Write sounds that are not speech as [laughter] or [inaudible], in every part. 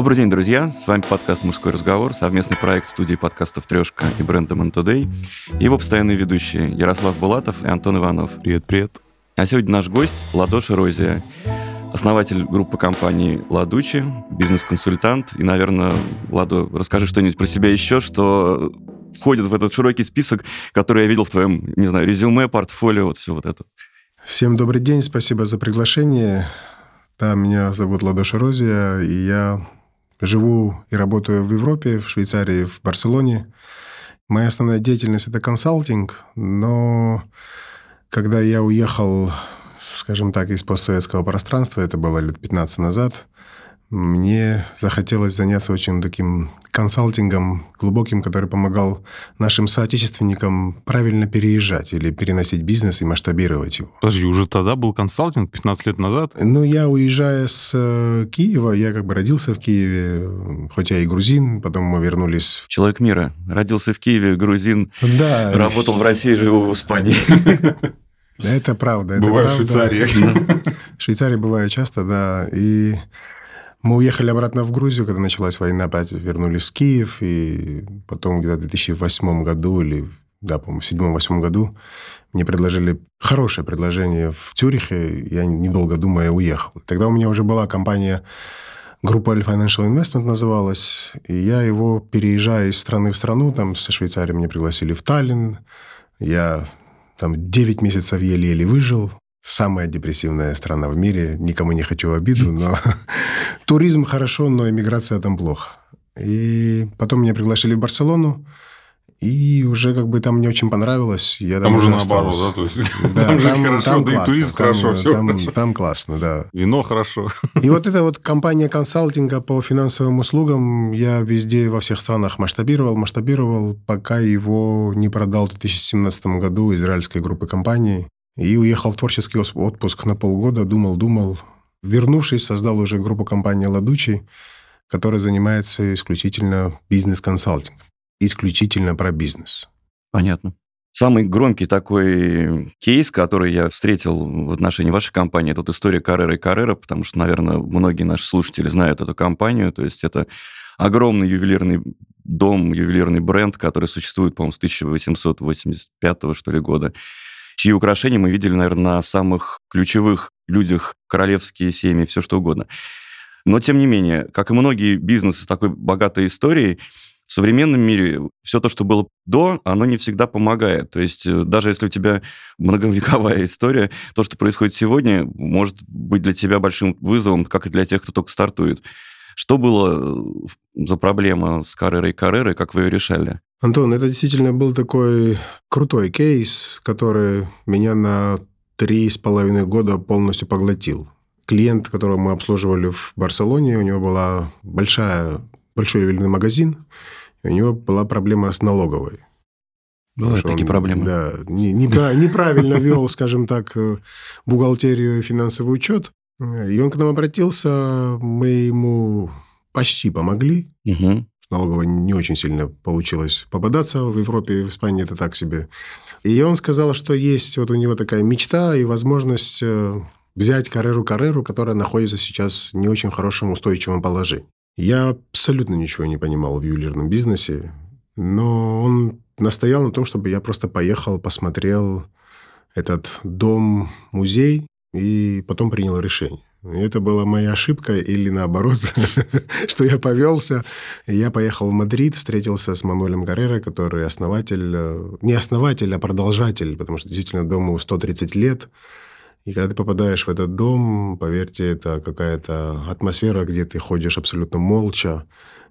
Добрый день, друзья! С вами подкаст «Мужской разговор», совместный проект студии подкастов «Трешка» и бренда «Man Today». Его постоянные ведущие Ярослав Булатов и Антон Иванов. Привет, привет. А сегодня наш гость Ладоша Розия, основатель группы компании «Ладучи», бизнес-консультант. И, наверное, Ладо, расскажи что-нибудь про себя еще, что входит в этот широкий список, который я видел в твоем, не знаю, резюме, портфолио, вот все вот это. Всем добрый день, спасибо за приглашение. Да, меня зовут Ладоша Розия, и я живу и работаю в Европе, в Швейцарии, в Барселоне. Моя основная деятельность – это консалтинг, но когда я уехал, скажем так, из постсоветского пространства, это было лет 15 назад, мне захотелось заняться очень таким консалтингом глубоким, который помогал нашим соотечественникам правильно переезжать или переносить бизнес и масштабировать его. Подожди, уже тогда был консалтинг, 15 лет назад? Ну, я уезжая с э, Киева, я как бы родился в Киеве, хоть я и грузин, потом мы вернулись... Человек мира. Родился в Киеве, грузин, да. работал в России, живу в Испании. [laughs] Это правда. Это бываю правда. в Швейцарии. В Швейцарии бываю часто, да. И мы уехали обратно в Грузию, когда началась война, опять вернулись в Киев, и потом где-то в 2008 году или, да, по-моему, в 2007-2008 году мне предложили хорошее предложение в Цюрихе, я, недолго думая, уехал. Тогда у меня уже была компания Группа Financial Investment называлась, и я его, переезжая из страны в страну, там со Швейцарии меня пригласили в Таллин, я там 9 месяцев еле-еле выжил, самая депрессивная страна в мире. Никому не хочу обиду, но [laughs] туризм хорошо, но иммиграция там плохо. И потом меня пригласили в Барселону, и уже как бы там мне очень понравилось. Я там, уже наоборот, да? То есть, Да, [laughs] там там, хорошо, там да и классно, туризм там, хорошо, все там, хорошо. там классно, да. Вино хорошо. И вот эта вот компания консалтинга по финансовым услугам я везде, во всех странах масштабировал, масштабировал, пока его не продал в 2017 году израильской группы компаний. И уехал в творческий отпуск на полгода, думал, думал. Вернувшись, создал уже группу компании «Ладучи», которая занимается исключительно бизнес-консалтингом. Исключительно про бизнес. Понятно. Самый громкий такой кейс, который я встретил в отношении вашей компании, это вот история Каррера и Каррера, потому что, наверное, многие наши слушатели знают эту компанию. То есть это огромный ювелирный дом, ювелирный бренд, который существует, по-моему, с 1885 что ли, года чьи украшения мы видели, наверное, на самых ключевых людях, королевские семьи, все что угодно. Но, тем не менее, как и многие бизнесы с такой богатой историей, в современном мире все то, что было до, оно не всегда помогает. То есть э, даже если у тебя многовековая [laughs] история, то, что происходит сегодня, может быть для тебя большим вызовом, как и для тех, кто только стартует. Что было э, за проблема с Каррерой и Каррерой, как вы ее решали? Антон, это действительно был такой крутой кейс, который меня на три с половиной года полностью поглотил. Клиент, которого мы обслуживали в Барселоне, у него была большая, большой ювелирный магазин, и у него была проблема с налоговой. Бывают такие он, проблемы. Да, не, не, неправильно вел, скажем так, э, бухгалтерию и финансовый учет. И он к нам обратился, мы ему почти помогли. Угу налоговой не очень сильно получилось попадаться в Европе, в Испании это так себе. И он сказал, что есть вот у него такая мечта и возможность э, взять Карреру-Карреру, которая находится сейчас в не очень хорошем устойчивом положении. Я абсолютно ничего не понимал в ювелирном бизнесе, но он настоял на том, чтобы я просто поехал, посмотрел этот дом-музей и потом принял решение. Это была моя ошибка или наоборот, [laughs] что я повелся. Я поехал в Мадрид, встретился с Мануэлем Гаррера, который основатель, э, не основатель, а продолжатель, потому что действительно дому 130 лет. И когда ты попадаешь в этот дом, поверьте, это какая-то атмосфера, где ты ходишь абсолютно молча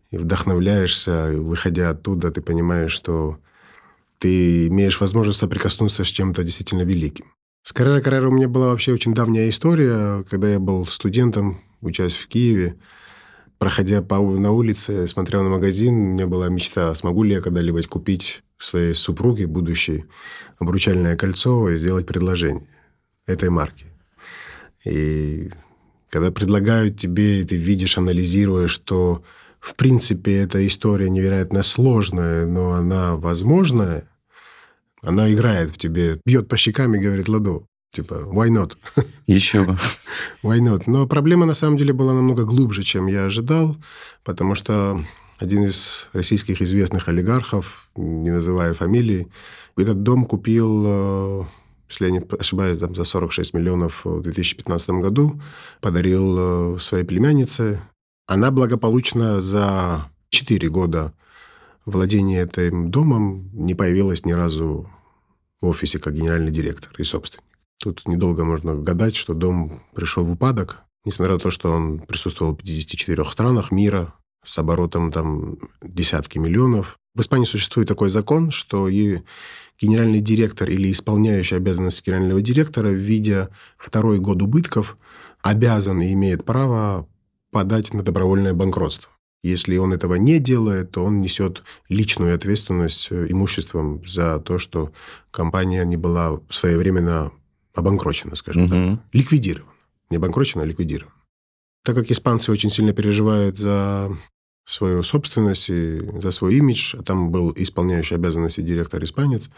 и вдохновляешься, и выходя оттуда, ты понимаешь, что ты имеешь возможность соприкоснуться с чем-то действительно великим. С Каррера Каррера у меня была вообще очень давняя история. Когда я был студентом, учась в Киеве, проходя по, на улице, смотрел на магазин, у меня была мечта, смогу ли я когда-либо купить своей супруге будущей обручальное кольцо и сделать предложение этой марки. И когда предлагают тебе, и ты видишь, анализируешь, что в принципе эта история невероятно сложная, но она возможная, она играет в тебе, бьет по щекам и говорит, Ладо, Типа, why not? [laughs] Еще бы. Why not? Но проблема на самом деле была намного глубже, чем я ожидал, потому что один из российских известных олигархов, не называя фамилии, этот дом купил, э, если я не ошибаюсь, там, за 46 миллионов в 2015 году, подарил э, своей племяннице. Она благополучно за 4 года владения этим домом не появилась ни разу в офисе как генеральный директор и собственник. Тут недолго можно гадать, что дом пришел в упадок, несмотря на то, что он присутствовал в 54 странах мира с оборотом там десятки миллионов. В Испании существует такой закон, что и генеральный директор или исполняющий обязанности генерального директора, видя второй год убытков, обязан и имеет право подать на добровольное банкротство. Если он этого не делает, то он несет личную ответственность э, имуществом за то, что компания не была своевременно обанкрочена, скажем угу. так. Ликвидирована. Не обанкрочена, а ликвидирована. Так как испанцы очень сильно переживают за свою собственность и за свой имидж, а там был исполняющий обязанности директор испанец,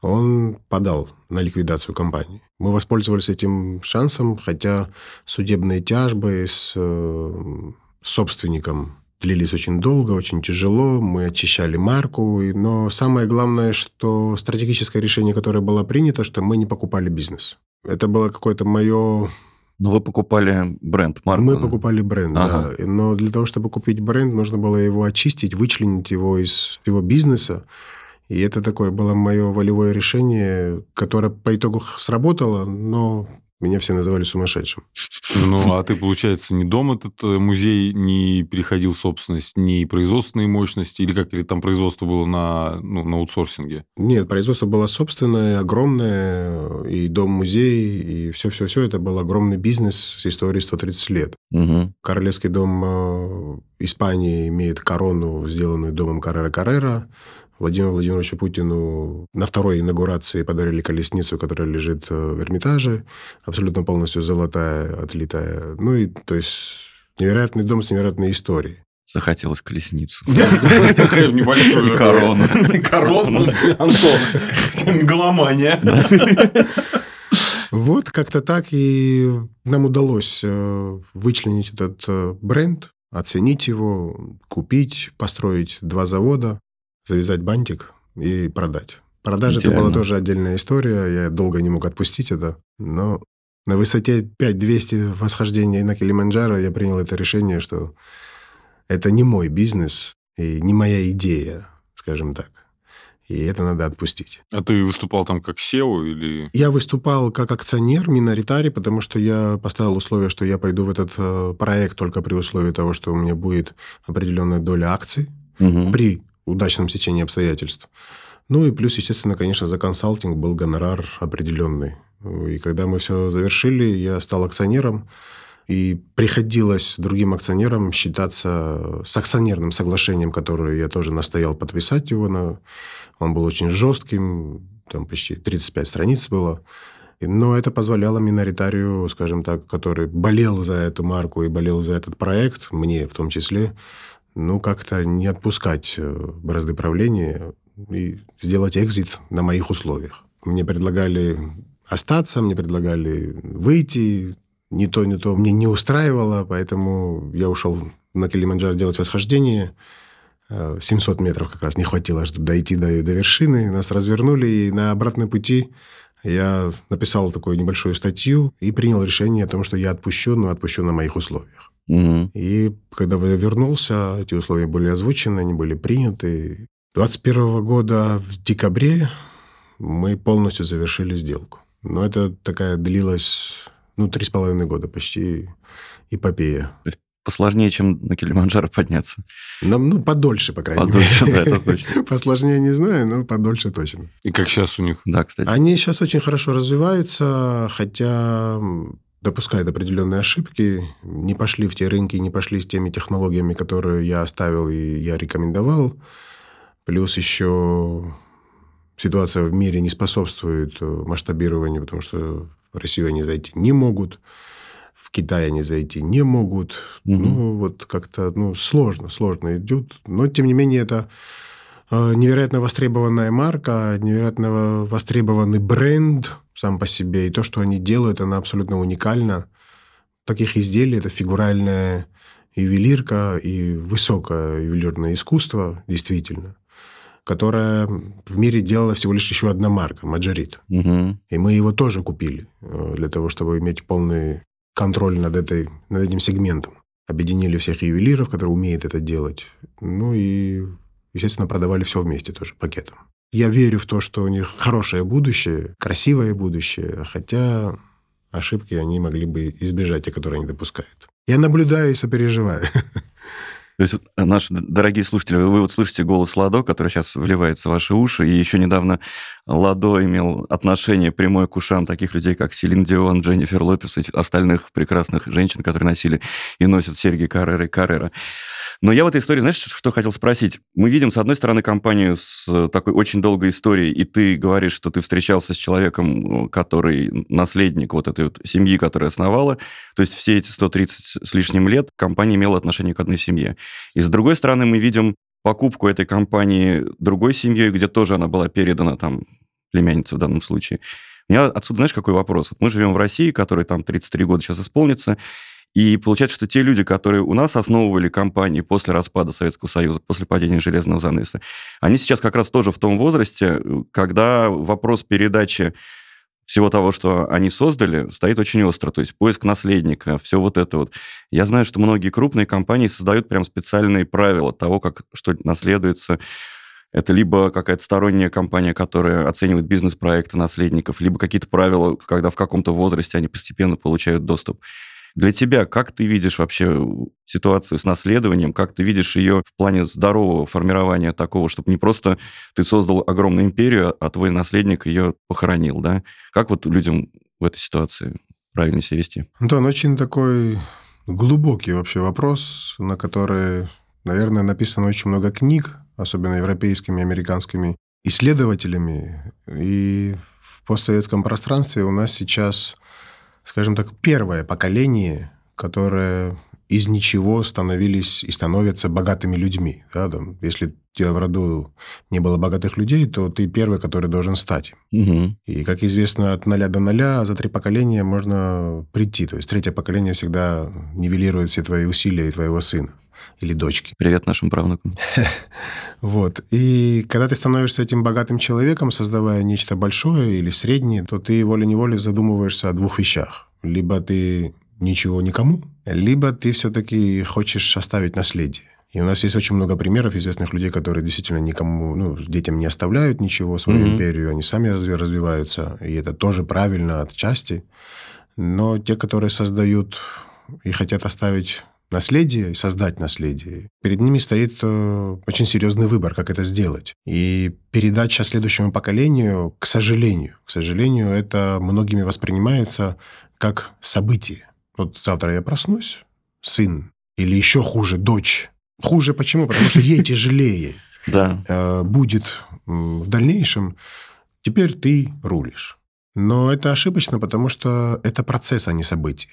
он подал на ликвидацию компании. Мы воспользовались этим шансом, хотя судебные тяжбы с э, собственником длились очень долго, очень тяжело. Мы очищали марку. Но самое главное, что стратегическое решение, которое было принято, что мы не покупали бизнес. Это было какое-то мое... Но вы покупали бренд, марку? Мы покупали бренд, ага. да. Но для того, чтобы купить бренд, нужно было его очистить, вычленить его из его бизнеса. И это такое было мое волевое решение, которое по итогу сработало, но меня все называли сумасшедшим. Ну, [laughs] а ты, получается, ни дом этот э, музей не переходил в собственность, ни производственные мощности, или как или там производство было на, ну, на аутсорсинге? Нет, производство было собственное, огромное, и дом-музей, и все-все-все. Это был огромный бизнес с историей 130 лет. Угу. Королевский дом э, Испании имеет корону, сделанную домом Каррера-Каррера. Владимиру Владимировичу Путину на второй инаугурации подарили колесницу, которая лежит э, в Эрмитаже, абсолютно полностью золотая, отлитая. Ну и, то есть, невероятный дом с невероятной историей. Захотелось колесницу. [laughs] Небольшую. Корону. Корону, Антон. Мегаломания. [laughs] Вот как-то так и нам удалось э, вычленить этот э, бренд, оценить его, купить, построить два завода завязать бантик и продать. Продажа это была тоже отдельная история. Я долго не мог отпустить это. Но на высоте 5200 восхождения на Килиманджаро я принял это решение, что это не мой бизнес и не моя идея, скажем так. И это надо отпустить. А ты выступал там как SEO или... Я выступал как акционер, миноритарий, потому что я поставил условие, что я пойду в этот э, проект только при условии того, что у меня будет определенная доля акций. Угу. При удачном стечении обстоятельств. Ну и плюс, естественно, конечно, за консалтинг был гонорар определенный. И когда мы все завершили, я стал акционером, и приходилось другим акционерам считаться с акционерным соглашением, которое я тоже настоял подписать его. На... Он был очень жестким, там почти 35 страниц было. Но это позволяло миноритарию, скажем так, который болел за эту марку и болел за этот проект, мне в том числе, ну, как-то не отпускать э, бразды правления и сделать экзит на моих условиях. Мне предлагали остаться, мне предлагали выйти, ни то, ни то мне не устраивало, поэтому я ушел на Килиманджаро делать восхождение. 700 э, метров как раз не хватило, чтобы дойти до, до вершины. Нас развернули, и на обратном пути я написал такую небольшую статью и принял решение о том, что я отпущу, но отпущу на моих условиях. Угу. И когда я вернулся, эти условия были озвучены, они были приняты. 2021 года в декабре мы полностью завершили сделку. Но это такая длилась, ну, три с половиной года почти эпопея. Посложнее, чем на Килиманджаро подняться. Нам, ну, подольше, по крайней подольше, мере. Подольше, да, это точно. [laughs] Посложнее не знаю, но подольше точно. И как сейчас у них? Да, кстати. Они сейчас очень хорошо развиваются, хотя допускают определенные ошибки, не пошли в те рынки, не пошли с теми технологиями, которые я оставил и я рекомендовал. Плюс еще ситуация в мире не способствует э, масштабированию, потому что в Россию они зайти не могут, в Китай они зайти не могут. Угу. Ну, вот как-то ну, сложно, сложно идет. Но, тем не менее, это невероятно востребованная марка, невероятно востребованный бренд – сам по себе, и то, что они делают, оно абсолютно уникально. Таких изделий это фигуральная ювелирка и высокое ювелирное искусство, действительно, которое в мире делала всего лишь еще одна марка, Маджарит. Угу. И мы его тоже купили э, для того, чтобы иметь полный контроль над, этой, над этим сегментом. Объединили всех ювелиров, которые умеют это делать. Ну и, естественно, продавали все вместе тоже пакетом. Я верю в то, что у них хорошее будущее, красивое будущее, хотя ошибки они могли бы избежать, те, которые они допускают. Я наблюдаю и сопереживаю. То есть, наши дорогие слушатели, вы вот слышите голос Ладо, который сейчас вливается в ваши уши, и еще недавно Ладо имел отношение прямое к ушам таких людей, как Селин Дион, Дженнифер Лопес и остальных прекрасных женщин, которые носили и носят серьги Каррера и Каррера. Но я в этой истории, знаешь, что хотел спросить? Мы видим, с одной стороны, компанию с такой очень долгой историей, и ты говоришь, что ты встречался с человеком, который наследник вот этой вот семьи, которая основала. То есть все эти 130 с лишним лет компания имела отношение к одной семье. И с другой стороны, мы видим покупку этой компании другой семьей, где тоже она была передана там племяннице в данном случае. У меня отсюда, знаешь, какой вопрос? Вот мы живем в России, которой там 33 года сейчас исполнится, и получается, что те люди, которые у нас основывали компании после распада Советского Союза, после падения железного занавеса, они сейчас как раз тоже в том возрасте, когда вопрос передачи всего того, что они создали, стоит очень остро. То есть поиск наследника, все вот это вот. Я знаю, что многие крупные компании создают прям специальные правила того, как что наследуется. Это либо какая-то сторонняя компания, которая оценивает бизнес-проекты наследников, либо какие-то правила, когда в каком-то возрасте они постепенно получают доступ. Для тебя, как ты видишь вообще ситуацию с наследованием, как ты видишь ее в плане здорового формирования такого, чтобы не просто ты создал огромную империю, а твой наследник ее похоронил, да? Как вот людям в этой ситуации правильно себя вести? Антон, очень такой глубокий вообще вопрос, на который, наверное, написано очень много книг, особенно европейскими, американскими исследователями. И в постсоветском пространстве у нас сейчас скажем так, первое поколение, которое из ничего становились и становятся богатыми людьми. Да, там, если у тебя в роду не было богатых людей, то ты первый, который должен стать. Угу. И, как известно, от ноля до ноля за три поколения можно прийти. То есть третье поколение всегда нивелирует все твои усилия и твоего сына или дочки. Привет нашим правнукам. [laughs] Вот. И когда ты становишься этим богатым человеком, создавая нечто большое или среднее, то ты волей-неволей задумываешься о двух вещах. Либо ты ничего никому, либо ты все-таки хочешь оставить наследие. И у нас есть очень много примеров известных людей, которые действительно никому, ну, детям не оставляют ничего, свою mm-hmm. империю, они сами развиваются, и это тоже правильно отчасти. Но те, которые создают и хотят оставить наследие и создать наследие, перед ними стоит э, очень серьезный выбор, как это сделать. И передача следующему поколению, к сожалению, к сожалению, это многими воспринимается как событие. Вот завтра я проснусь, сын, или еще хуже, дочь. Хуже почему? Потому что ей тяжелее [laughs] э, будет в дальнейшем. Теперь ты рулишь. Но это ошибочно, потому что это процесс, а не событие.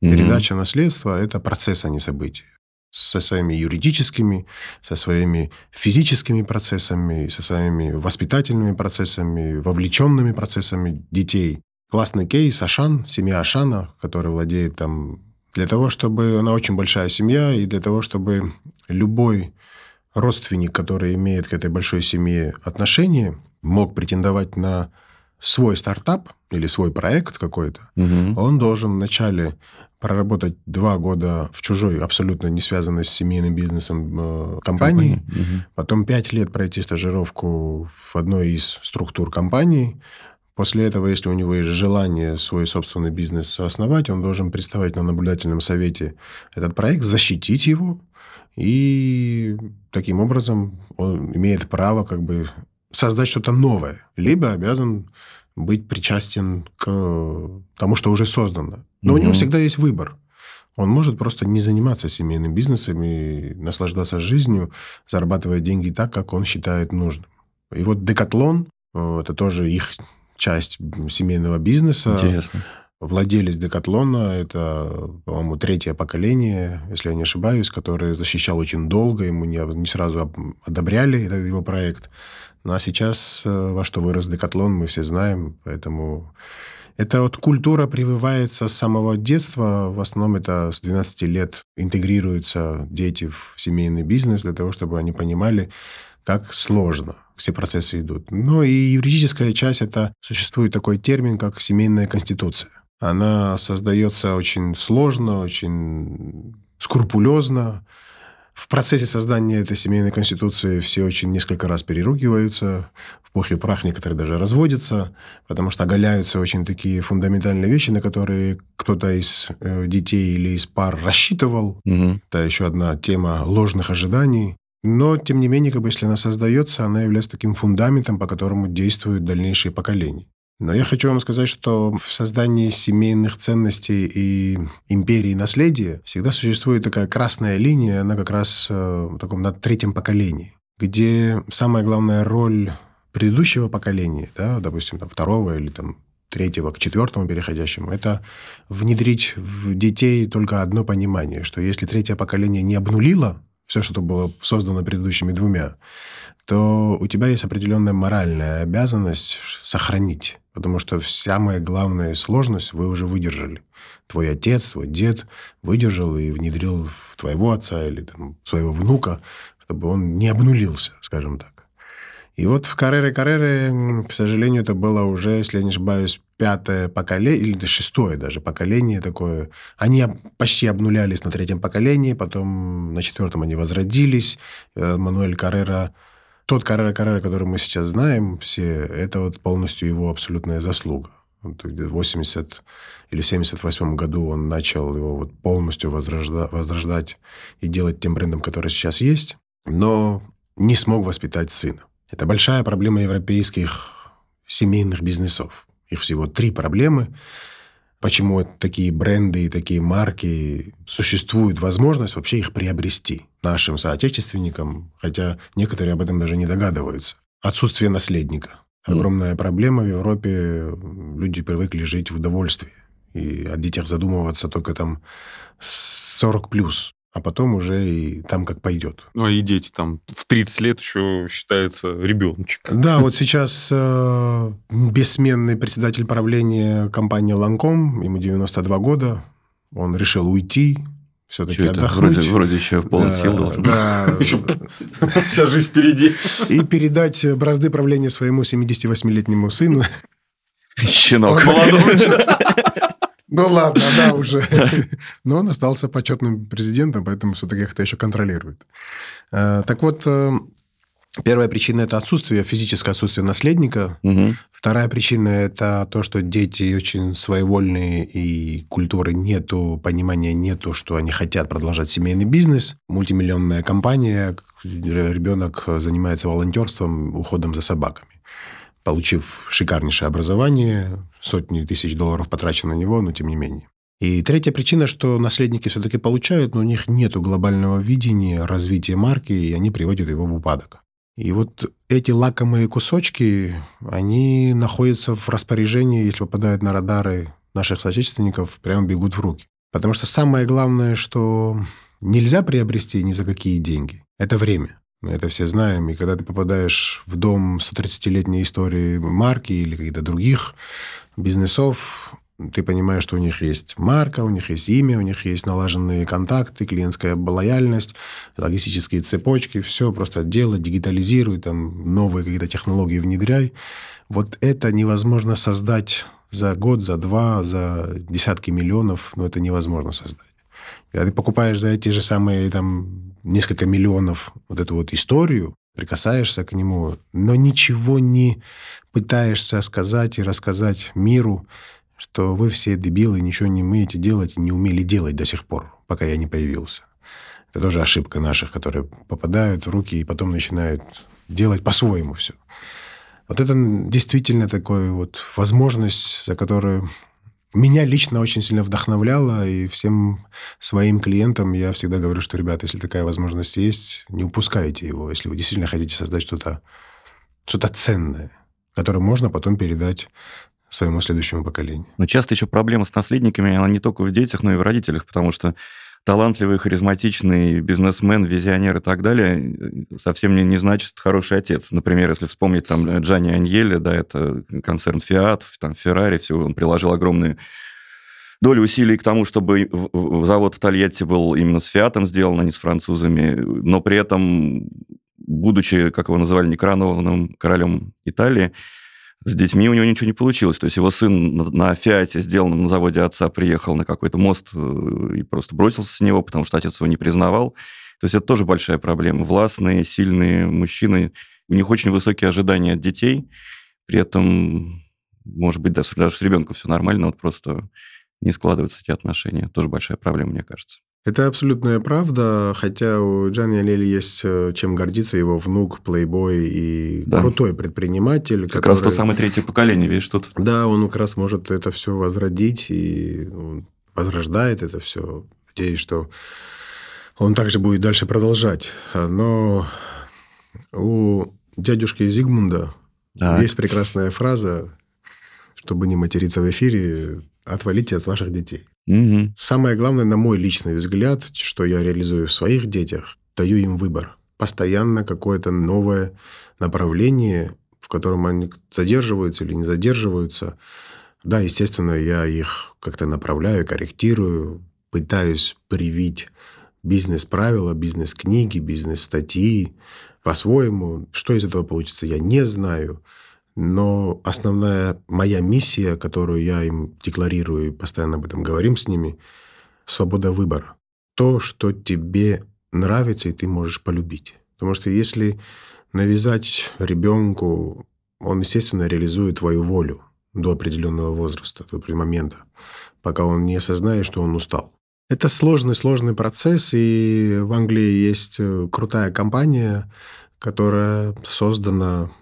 Передача наследства – это процесс, а не событие. Со своими юридическими, со своими физическими процессами, со своими воспитательными процессами, вовлеченными процессами детей. Классный кейс Ашан, семья Ашана, которая владеет там... Для того, чтобы... Она очень большая семья, и для того, чтобы любой родственник, который имеет к этой большой семье отношение, мог претендовать на свой стартап или свой проект какой-то, угу. он должен вначале проработать два года в чужой, абсолютно не связанной с семейным бизнесом э, компании, угу. потом пять лет пройти стажировку в одной из структур компании. После этого, если у него есть желание свой собственный бизнес основать, он должен представить на наблюдательном совете этот проект, защитить его, и таким образом он имеет право как бы создать что-то новое, либо обязан быть причастен к тому, что уже создано. Но угу. у него всегда есть выбор. Он может просто не заниматься семейным бизнесом и наслаждаться жизнью, зарабатывая деньги так, как он считает нужным. И вот Декатлон, э, это тоже их часть семейного бизнеса. Интересно. Владелец Декатлона, это, по-моему, третье поколение, если я не ошибаюсь, который защищал очень долго, ему не, не сразу одобряли этот его проект. Ну а сейчас э, во что вырос Декатлон, мы все знаем, поэтому эта вот культура прививается с самого детства. В основном это с 12 лет интегрируются дети в семейный бизнес для того, чтобы они понимали, как сложно все процессы идут. Ну и юридическая часть – это существует такой термин, как семейная конституция. Она создается очень сложно, очень скрупулезно, в процессе создания этой семейной конституции все очень несколько раз переругиваются, в пух и прах некоторые даже разводятся, потому что оголяются очень такие фундаментальные вещи, на которые кто-то из э, детей или из пар рассчитывал. Угу. Это еще одна тема ложных ожиданий. Но, тем не менее, как бы, если она создается, она является таким фундаментом, по которому действуют дальнейшие поколения. Но я хочу вам сказать, что в создании семейных ценностей и империи наследия всегда существует такая красная линия, она как раз э, в таком на третьем поколении, где самая главная роль предыдущего поколения, да, допустим, там, второго или там, третьего к четвертому переходящему, это внедрить в детей только одно понимание, что если третье поколение не обнулило все, что было создано предыдущими двумя, то у тебя есть определенная моральная обязанность сохранить. Потому что самая главная сложность вы уже выдержали. Твой отец, твой дед выдержал и внедрил в твоего отца или там, своего внука, чтобы он не обнулился, скажем так. И вот в Каррере, к сожалению, это было уже, если я не ошибаюсь, пятое поколение, или шестое даже поколение такое. Они почти обнулялись на третьем поколении, потом на четвертом они возродились. Э, Мануэль Каррера тот Каррера Каррера, который мы сейчас знаем, все, это вот полностью его абсолютная заслуга. Вот в 80 или 78 году он начал его вот полностью возрожда, возрождать и делать тем брендом, который сейчас есть, но не смог воспитать сына. Это большая проблема европейских семейных бизнесов. Их всего три проблемы – почему такие бренды и такие марки существует возможность вообще их приобрести нашим соотечественникам, хотя некоторые об этом даже не догадываются. Отсутствие наследника. Огромная проблема в Европе. Люди привыкли жить в удовольствии. И о детях задумываться только там 40 плюс а потом уже и там как пойдет. Ну, а и дети там в 30 лет еще считается ребеночек. Да, вот сейчас э, бессменный председатель правления компании «Ланком», ему 92 года, он решил уйти, все-таки отдохнуть. Вроде, вроде еще в полный да, сил должен. Да. [laughs] Вся жизнь впереди. И передать бразды правления своему 78-летнему сыну. Щенок. [laughs] Ну ладно, да, [laughs] уже. Но он остался почетным президентом, поэтому все-таки их это еще контролирует. Э, так вот, э, Первая причина – это отсутствие, физическое отсутствие наследника. Угу. Вторая причина – это то, что дети очень своевольные, и культуры нету, понимания нету, что они хотят продолжать семейный бизнес. Мультимиллионная компания, ребенок занимается волонтерством, уходом за собаками получив шикарнейшее образование, сотни тысяч долларов потрачено на него, но тем не менее. И третья причина, что наследники все-таки получают, но у них нет глобального видения развития марки, и они приводят его в упадок. И вот эти лакомые кусочки, они находятся в распоряжении, если попадают на радары наших соотечественников, прямо бегут в руки. Потому что самое главное, что нельзя приобрести ни за какие деньги, это время. Мы это все знаем. И когда ты попадаешь в дом 130-летней истории марки или каких-то других бизнесов, ты понимаешь, что у них есть марка, у них есть имя, у них есть налаженные контакты, клиентская лояльность, логистические цепочки, все просто делай, дигитализируй, там новые какие-то технологии внедряй. Вот это невозможно создать за год, за два, за десятки миллионов, но это невозможно создать. Когда ты покупаешь за эти же самые там несколько миллионов вот эту вот историю, прикасаешься к нему, но ничего не пытаешься сказать и рассказать миру, что вы все дебилы, ничего не умеете делать и не умели делать до сих пор, пока я не появился. Это тоже ошибка наших, которые попадают в руки и потом начинают делать по-своему все. Вот это действительно такая вот возможность, за которую меня лично очень сильно вдохновляло, и всем своим клиентам я всегда говорю, что, ребята, если такая возможность есть, не упускайте его, если вы действительно хотите создать что-то что ценное, которое можно потом передать своему следующему поколению. Но часто еще проблема с наследниками, она не только в детях, но и в родителях, потому что талантливый, харизматичный бизнесмен, визионер и так далее совсем не, не значит хороший отец. Например, если вспомнить там Джани Аньелли, да, это концерн Fiat, там Ferrari, все, он приложил огромные долю усилий к тому, чтобы завод в Тольятти был именно с Фиатом сделан, а не с французами, но при этом, будучи, как его называли, некоронованным королем Италии, с детьми у него ничего не получилось. То есть его сын на Фиате, сделанном на заводе отца, приехал на какой-то мост э, и просто бросился с него, потому что отец его не признавал. То есть это тоже большая проблема. Властные, сильные мужчины, у них очень высокие ожидания от детей, при этом, может быть, даже с ребенком все нормально, вот просто не складываются эти отношения. Тоже большая проблема, мне кажется. Это абсолютная правда, хотя у Джани Алели есть э, чем гордиться, его внук, плейбой и да. крутой предприниматель. Как который... раз то самое третье поколение, видишь, тут. Да, он как раз может это все возродить и возрождает это все. Надеюсь, что он также будет дальше продолжать. Но у дядюшки Зигмунда так. есть прекрасная фраза, чтобы не материться в эфире, отвалите от ваших детей. Угу. Самое главное, на мой личный взгляд, что я реализую в своих детях, даю им выбор. Постоянно какое-то новое направление, в котором они задерживаются или не задерживаются. Да, естественно, я их как-то направляю, корректирую, пытаюсь привить бизнес-правила, бизнес-книги, бизнес-статьи по-своему. Что из этого получится, я не знаю. Но основная моя миссия, которую я им декларирую и постоянно об этом говорим с ними, свобода выбора. То, что тебе нравится и ты можешь полюбить. Потому что если навязать ребенку, он, естественно, реализует твою волю до определенного возраста, до момента, пока он не осознает, что он устал. Это сложный, сложный процесс, и в Англии есть э, крутая компания, которая создана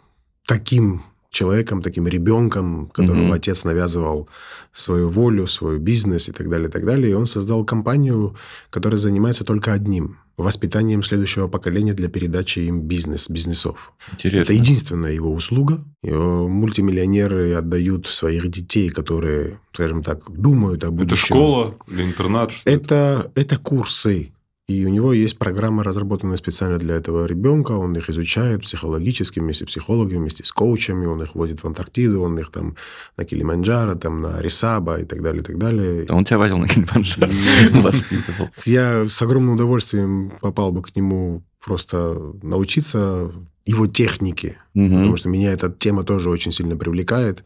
таким человеком, таким ребенком, которому mm-hmm. отец навязывал свою волю, свой бизнес и так далее, и так далее. И он создал компанию, которая занимается только одним – воспитанием следующего поколения для передачи им бизнес, бизнесов. Интересно. Это единственная его услуга. Его мультимиллионеры отдают своих детей, которые, скажем так, думают о будущем. Это школа или интернат? Что это, это? это курсы. И у него есть программа, разработанная специально для этого ребенка. Он их изучает психологически, вместе с психологами, вместе с коучами. Он их возит в Антарктиду, он их там на Килиманджаро, там на Рисаба и так далее, и так далее. он тебя возил на Килиманджаро, [laughs] воспитывал. Я с огромным удовольствием попал бы к нему просто научиться его технике, потому что меня эта тема тоже очень сильно привлекает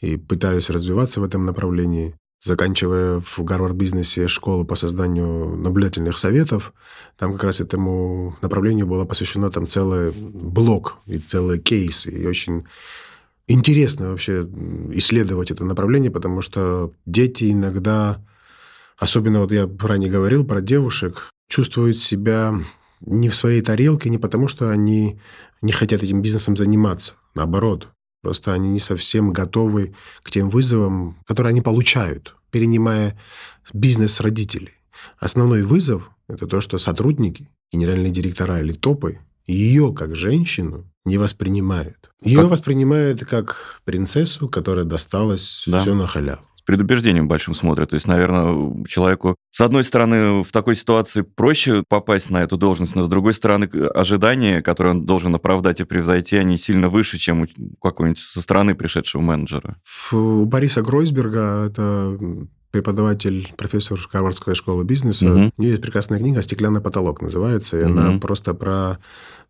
и пытаюсь развиваться в этом направлении заканчивая в Гарвард-бизнесе школу по созданию наблюдательных советов, там как раз этому направлению было посвящено там целый блок и целый кейс. И очень интересно вообще исследовать это направление, потому что дети иногда, особенно вот я ранее говорил про девушек, чувствуют себя не в своей тарелке, не потому что они не хотят этим бизнесом заниматься. Наоборот, Просто они не совсем готовы к тем вызовам, которые они получают, перенимая бизнес родителей. Основной вызов – это то, что сотрудники, генеральные директора или топы ее как женщину не воспринимают. Ее как... воспринимают как принцессу, которая досталась да. все на халяву предубеждением большим смотрят. То есть, наверное, человеку, с одной стороны, в такой ситуации проще попасть на эту должность, но с другой стороны, ожидания, которые он должен оправдать и превзойти, они сильно выше, чем у какого-нибудь со стороны пришедшего менеджера. У Бориса Гройсберга, это преподаватель, профессор Гарвардской школы бизнеса. Угу. У нее есть прекрасная книга «Стеклянный потолок» называется, и угу. она просто про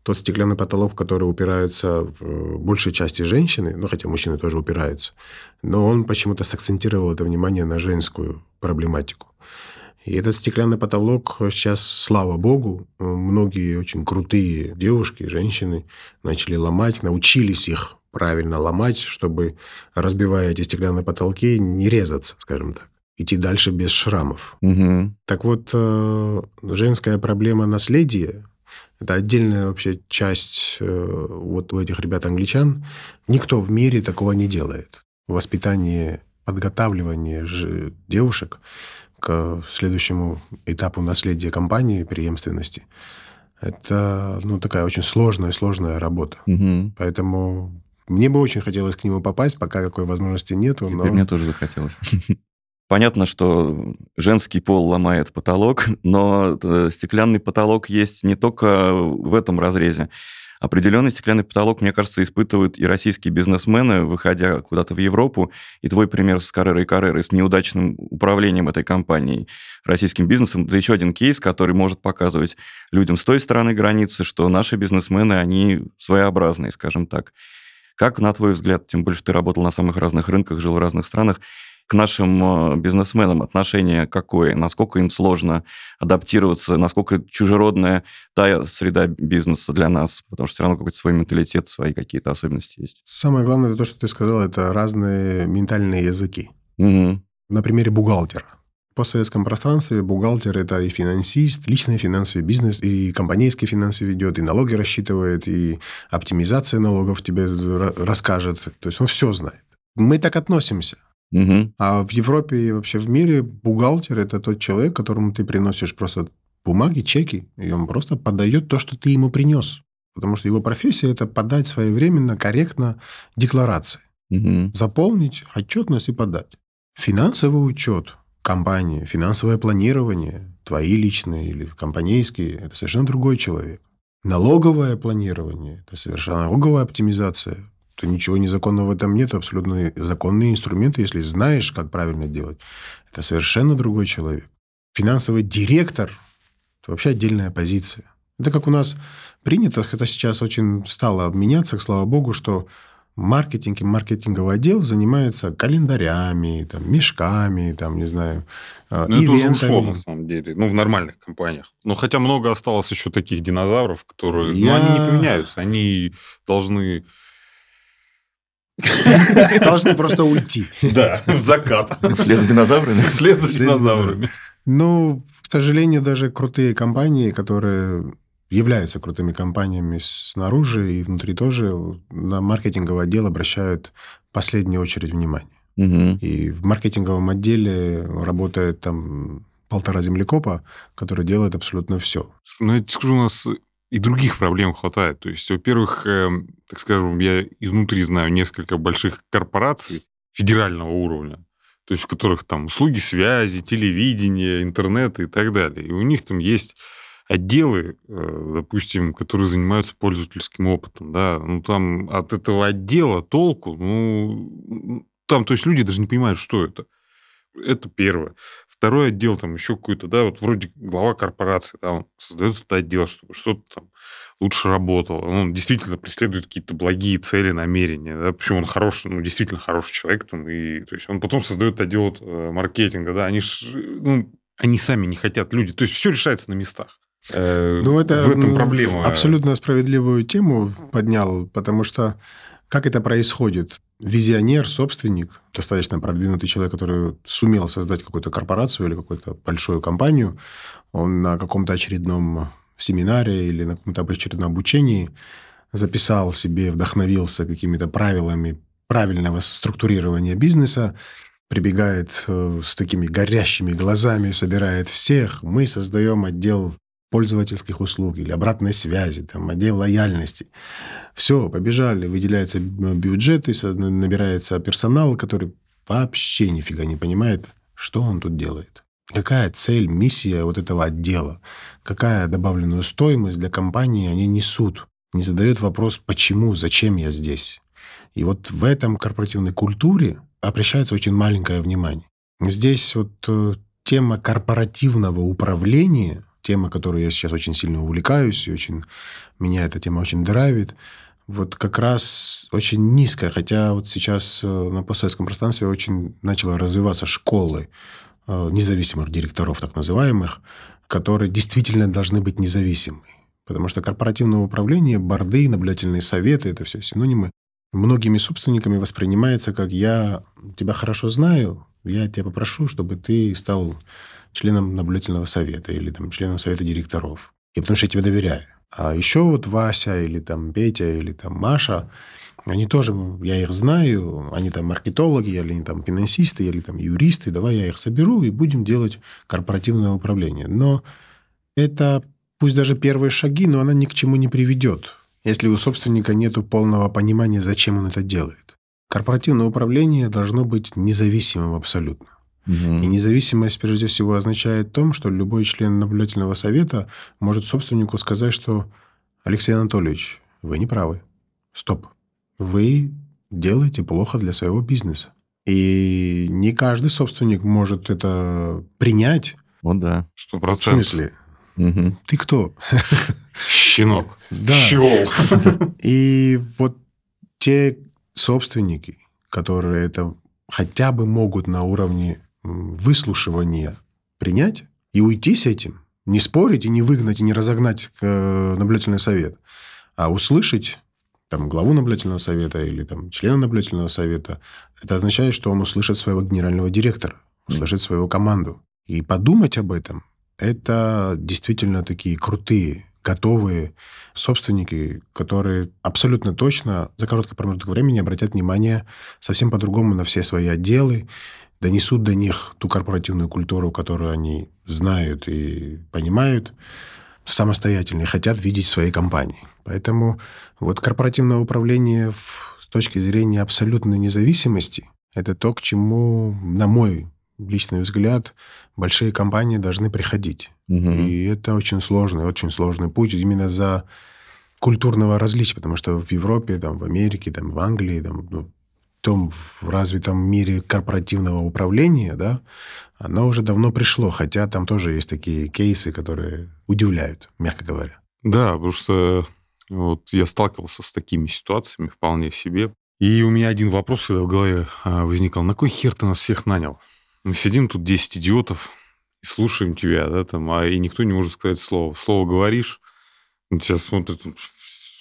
тот стеклянный потолок, в который упираются в большей части женщины, ну, хотя мужчины тоже упираются, но он почему-то сакцентировал это внимание на женскую проблематику. И этот стеклянный потолок сейчас, слава богу, многие очень крутые девушки, женщины начали ломать, научились их правильно ломать, чтобы, разбивая эти стеклянные потолки, не резаться, скажем так идти дальше без шрамов. Угу. Так вот, э, женская проблема наследия это отдельная вообще часть э, вот у этих ребят-англичан. Никто в мире такого не делает. Воспитание, подготавливание девушек к следующему этапу наследия компании, преемственности, это ну, такая очень сложная, сложная работа. Угу. Поэтому мне бы очень хотелось к нему попасть, пока такой возможности нету. Но... мне тоже захотелось. [laughs] Понятно, что женский пол ломает потолок, [laughs] но э, стеклянный потолок есть не только в этом разрезе. Определенный стеклянный потолок, мне кажется, испытывают и российские бизнесмены, выходя куда-то в Европу. И твой пример с Каррерой и с неудачным управлением этой компанией, российским бизнесом, это еще один кейс, который может показывать людям с той стороны границы, что наши бизнесмены, они своеобразные, скажем так. Как, на твой взгляд, тем больше ты работал на самых разных рынках, жил в разных странах, к нашим э, бизнесменам отношение какое? Насколько им сложно адаптироваться? Насколько чужеродная та среда бизнеса для нас? Потому что все равно какой-то свой менталитет, свои какие-то особенности есть. Самое главное, то, что ты сказал, это разные ментальные языки. Угу. На примере бухгалтера. В постсоветском пространстве бухгалтер – это и финансист, личный финансовый бизнес, и компанейский финансы ведет, и налоги рассчитывает, и оптимизация налогов тебе расскажет. То есть он все знает. Мы так относимся. Угу. А в Европе и вообще в мире бухгалтер – это тот человек, которому ты приносишь просто бумаги, чеки, и он просто подает то, что ты ему принес. Потому что его профессия – это подать своевременно, корректно декларации. Угу. Заполнить отчетность и подать. Финансовый учет компании, финансовое планирование, твои личные или компанейские – это совершенно другой человек. Налоговое планирование – это совершенно налоговая оптимизация то ничего незаконного в этом нет, абсолютно законные инструменты, если знаешь, как правильно делать. Это совершенно другой человек. Финансовый директор – это вообще отдельная позиция. Это как у нас принято, это сейчас очень стало обменяться, слава богу, что маркетинг и маркетинговый отдел занимается календарями, там, мешками, там, не знаю, а, ну, это уже ушло, на самом деле, ну, в нормальных компаниях. Но хотя много осталось еще таких динозавров, которые... Я... Ну, они не поменяются, они должны [laughs] Должны просто уйти. Да, в закат. Вслед за динозаврами? Вслед за динозаврами. Ну, к сожалению, даже крутые компании, которые являются крутыми компаниями снаружи и внутри тоже, на маркетинговый отдел обращают в последнюю очередь внимание. Угу. И в маркетинговом отделе работает там полтора землекопа, которые делают абсолютно все. Ну, я скажу, у нас и других проблем хватает. То есть, во-первых, э, так скажем, я изнутри знаю несколько больших корпораций федерального уровня, то есть в которых там услуги связи, телевидение, интернет и так далее. И у них там есть отделы, э, допустим, которые занимаются пользовательским опытом, да, ну там от этого отдела толку, ну там, то есть люди даже не понимают, что это. Это первое. Второй отдел там еще какой-то, да, вот вроде глава корпорации, да, он создает этот отдел, чтобы что-то там лучше работало. Он действительно преследует какие-то благие цели, намерения. Да? Причем он хороший, ну, действительно хороший человек. Там, и, то есть он потом создает отдел вот, э, маркетинга. Да? Они, ж, ну, они сами не хотят, люди. То есть все решается на местах. Э, ну, это в этом проблема. Абсолютно справедливую тему поднял, потому что как это происходит? Визионер, собственник, достаточно продвинутый человек, который сумел создать какую-то корпорацию или какую-то большую компанию, он на каком-то очередном семинаре или на каком-то очередном обучении записал себе, вдохновился какими-то правилами правильного структурирования бизнеса, прибегает э, с такими горящими глазами, собирает всех. Мы создаем отдел пользовательских услуг или обратной связи, там, отдел лояльности. Все, побежали, выделяются бюджеты, набирается персонал, который вообще нифига не понимает, что он тут делает. Какая цель, миссия вот этого отдела? Какая добавленную стоимость для компании они несут? Не задают вопрос, почему, зачем я здесь? И вот в этом корпоративной культуре обращается очень маленькое внимание. Здесь вот э, тема корпоративного управления тема, которой я сейчас очень сильно увлекаюсь, и очень меня эта тема очень драйвит, вот как раз очень низкая, хотя вот сейчас э, на постсоветском пространстве очень начала развиваться школы э, независимых директоров, так называемых, которые действительно должны быть независимы. Потому что корпоративное управление, борды, наблюдательные советы – это все синонимы. Многими собственниками воспринимается как «я тебя хорошо знаю, я тебя попрошу, чтобы ты стал членом наблюдательного совета или там, членом совета директоров. И потому что я тебе доверяю. А еще вот Вася или там Петя или там Маша, они тоже, я их знаю, они там маркетологи, или они там финансисты, или там юристы, давай я их соберу и будем делать корпоративное управление. Но это пусть даже первые шаги, но она ни к чему не приведет, если у собственника нет полного понимания, зачем он это делает. Корпоративное управление должно быть независимым абсолютно. Угу. И независимость, прежде всего, означает в том, что любой член наблюдательного совета может собственнику сказать, что Алексей Анатольевич, вы не правы. Стоп. Вы делаете плохо для своего бизнеса. И не каждый собственник может это принять. Вот да. Сто В процентов. смысле? Мгм. Ты кто? Щенок. Да. Щел. И вот те собственники, которые это хотя бы могут на уровне м, выслушивания принять и уйти с этим, не спорить и не выгнать, и не разогнать э, наблюдательный совет, а услышать там, главу наблюдательного совета или там, члена наблюдательного совета, это означает, что он услышит своего генерального директора, услышит свою команду. И подумать об этом, это действительно такие крутые, готовые собственники, которые абсолютно точно за короткий промежуток времени обратят внимание совсем по-другому на все свои отделы, донесут до них ту корпоративную культуру, которую они знают и понимают самостоятельно и хотят видеть в своей компании. Поэтому вот корпоративное управление в- с точки зрения абсолютной независимости – это то, к чему, на мой личный взгляд, большие компании должны приходить. Мгм. И это очень сложный, очень сложный путь именно за культурного различия, потому что в Европе, там, в Америке, там, в Англии, там, ну, том развитом мире корпоративного управления, да, оно уже давно пришло, хотя там тоже есть такие кейсы, которые удивляют, мягко говоря. Да, потому что вот я сталкивался с такими ситуациями вполне себе. И у меня один вопрос всегда в голове а, возникал. На кой хер ты нас всех нанял? Мы сидим тут 10 идиотов и слушаем тебя, да, там, а и никто не может сказать слово. Слово говоришь, тебя смотрят,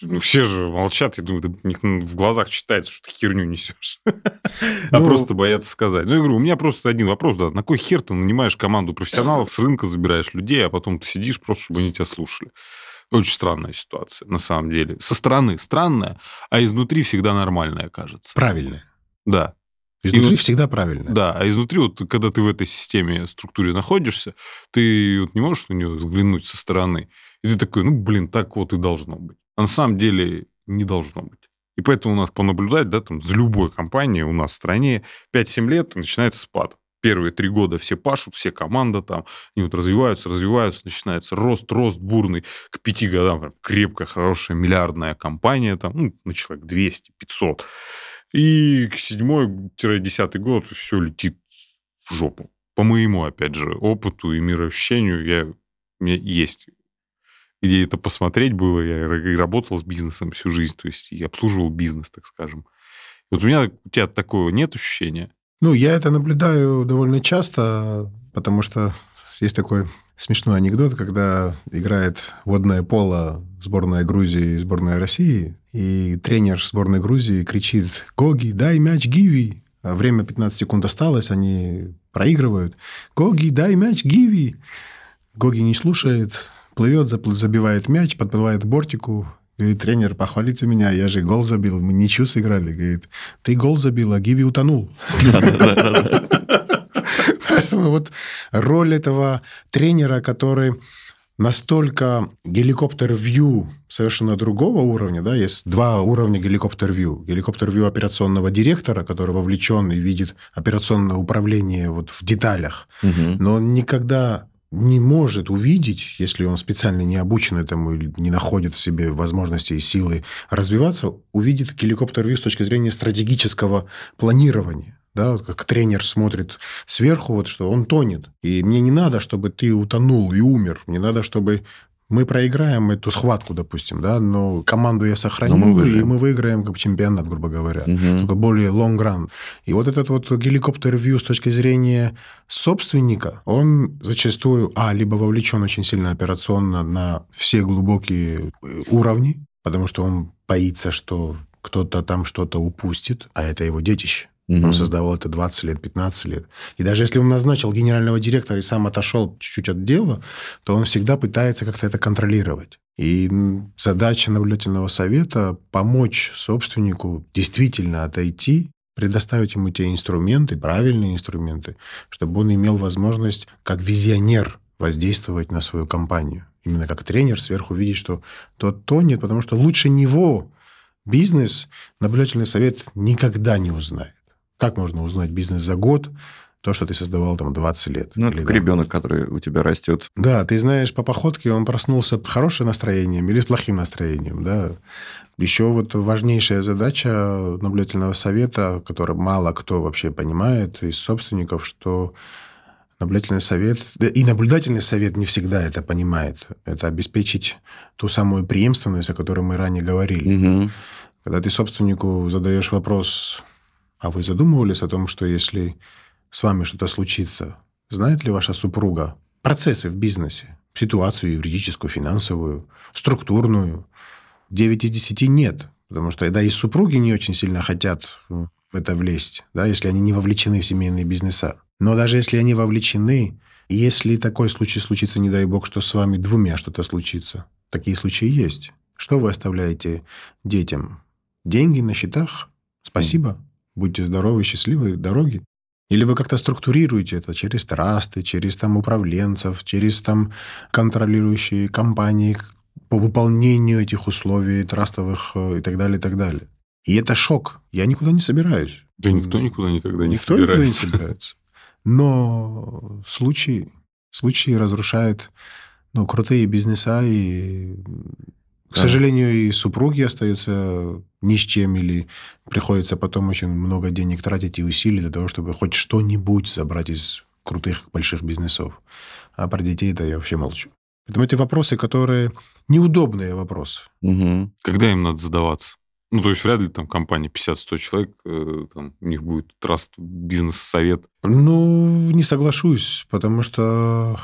ну, все же молчат, я думаю, да, у них в глазах читается, что ты херню несешь. [laughs] А Ну- просто боятся сказать. Ну, я говорю, у меня просто один вопрос, да, на кой хер ты нанимаешь команду профессионалов, с рынка забираешь людей, а потом ты сидишь просто, чтобы они тебя слушали. Очень странная ситуация, на самом деле. Со стороны странная, а изнутри всегда нормальная, кажется. Правильно. Да, Изнутри вот- всегда правильно. да. А изнутри, вот, когда ты в этой системе, структуре находишься, ты вот не можешь на нее взглянуть со стороны. И ты такой, ну, блин, так вот и должно быть. А на самом деле не должно быть. И поэтому у нас понаблюдать, да, там, за любой компанией у нас в стране 5-7 лет начинается спад. Первые три года все пашут, все команда там, они вот развиваются, развиваются, начинается рост, рост бурный. К пяти годам прям крепкая, хорошая, миллиардная компания там, ну, на человек 200, 500. И к седьмой-десятый год все летит в жопу. По моему, опять же, опыту и мироощущению я, у меня есть где это посмотреть было. Я работал с бизнесом всю жизнь, то есть и обслуживал бизнес, так скажем. И вот у меня, у тебя такого нет ощущения? Ну, я это наблюдаю довольно часто, потому что есть такой смешной анекдот, когда играет водное поло сборная Грузии и сборная России, и тренер сборной Грузии кричит «Гоги, дай мяч Гиви!» А время 15 секунд осталось, они проигрывают. «Гоги, дай мяч Гиви!» Гоги не слушает, плывет, забивает мяч, подплывает к бортику, Говорит, тренер, похвалите меня, я же гол забил, мы ничью сыграли. Говорит, ты гол забил, а Гиви утонул. Поэтому вот роль этого тренера, который настолько геликоптер-вью совершенно другого уровня, да, есть два уровня геликоптер-вью. Геликоптер-вью операционного директора, который вовлечен и видит операционное управление вот в деталях, Мгм. но он никогда не может увидеть, если он специально не обучен этому или не находит в себе возможности и силы развиваться, увидит геликоптер-вью с точки зрения стратегического планирования. Да, вот как тренер смотрит сверху, вот, что он тонет. И мне не надо, чтобы ты утонул и умер. Мне надо, чтобы мы проиграем эту схватку, допустим, да, но команду я сохраню, Но мы и мы выиграем как чемпионат, грубо говоря Мгм. только более long run. И вот этот вот геликоптер-вью с точки зрения собственника, он зачастую, а, либо вовлечен очень сильно операционно на все глубокие э, уровни, потому что он боится, что кто-то там что-то упустит, а это его детище. Мгм. Он создавал это 20 лет, 15 лет. И даже если он назначил генерального директора и сам отошел чуть-чуть от дела, то он всегда пытается как-то это контролировать. И задача наблюдательного совета – помочь собственнику действительно отойти, предоставить ему те инструменты, правильные инструменты, чтобы он имел возможность как визионер воздействовать на свою компанию. Именно как тренер сверху видеть, что тот тонет, потому что лучше него бизнес наблюдательный совет никогда не узнает. Как можно узнать бизнес за год, то, что ты создавал там 20 лет. Ну, Или, как там, ребенок, который у тебя растет. Да, ты знаешь, по походке он проснулся с хорошим настроением или с плохим настроением, да. Еще вот важнейшая задача наблюдательного совета, которую мало кто вообще понимает из собственников, что наблюдательный совет, да и наблюдательный совет не всегда это понимает. Это обеспечить ту самую преемственность, о которой мы ранее говорили. Угу. Когда ты собственнику задаешь вопрос, а вы задумывались о том, что если с вами что-то случится, знает ли ваша супруга процессы в бизнесе, ситуацию юридическую, финансовую, структурную? 9 из 10 нет, потому что да, и супруги не очень сильно хотят в это влезть, да, если они не вовлечены в семейные бизнеса. Но даже если они вовлечены, если такой случай случится, не дай бог, что с вами двумя что-то случится, такие случаи есть. Что вы оставляете детям? Деньги на счетах? Спасибо. Будьте здоровы, счастливы, дороги. Или вы как-то структурируете это через трасты, через там управленцев, через там контролирующие компании по выполнению этих условий трастовых э, и так далее, и так далее. И это шок. Я никуда не собираюсь. Да никто никуда никогда не Никто собирается. никуда не собирается. Но случаи, случаи разрушают ну, крутые бизнеса, и, к Да. сожалению, и супруги остаются ни с чем, или приходится потом очень много денег тратить и усилий для того, чтобы хоть что-нибудь забрать из крутых больших бизнесов. А про детей да я вообще молчу. Поэтому эти вопросы, которые неудобные вопросы. Угу. Когда им надо задаваться? Ну, то есть вряд ли там компания 50-100 человек, э, там, у них будет траст, бизнес-совет. Ну, не соглашусь, потому что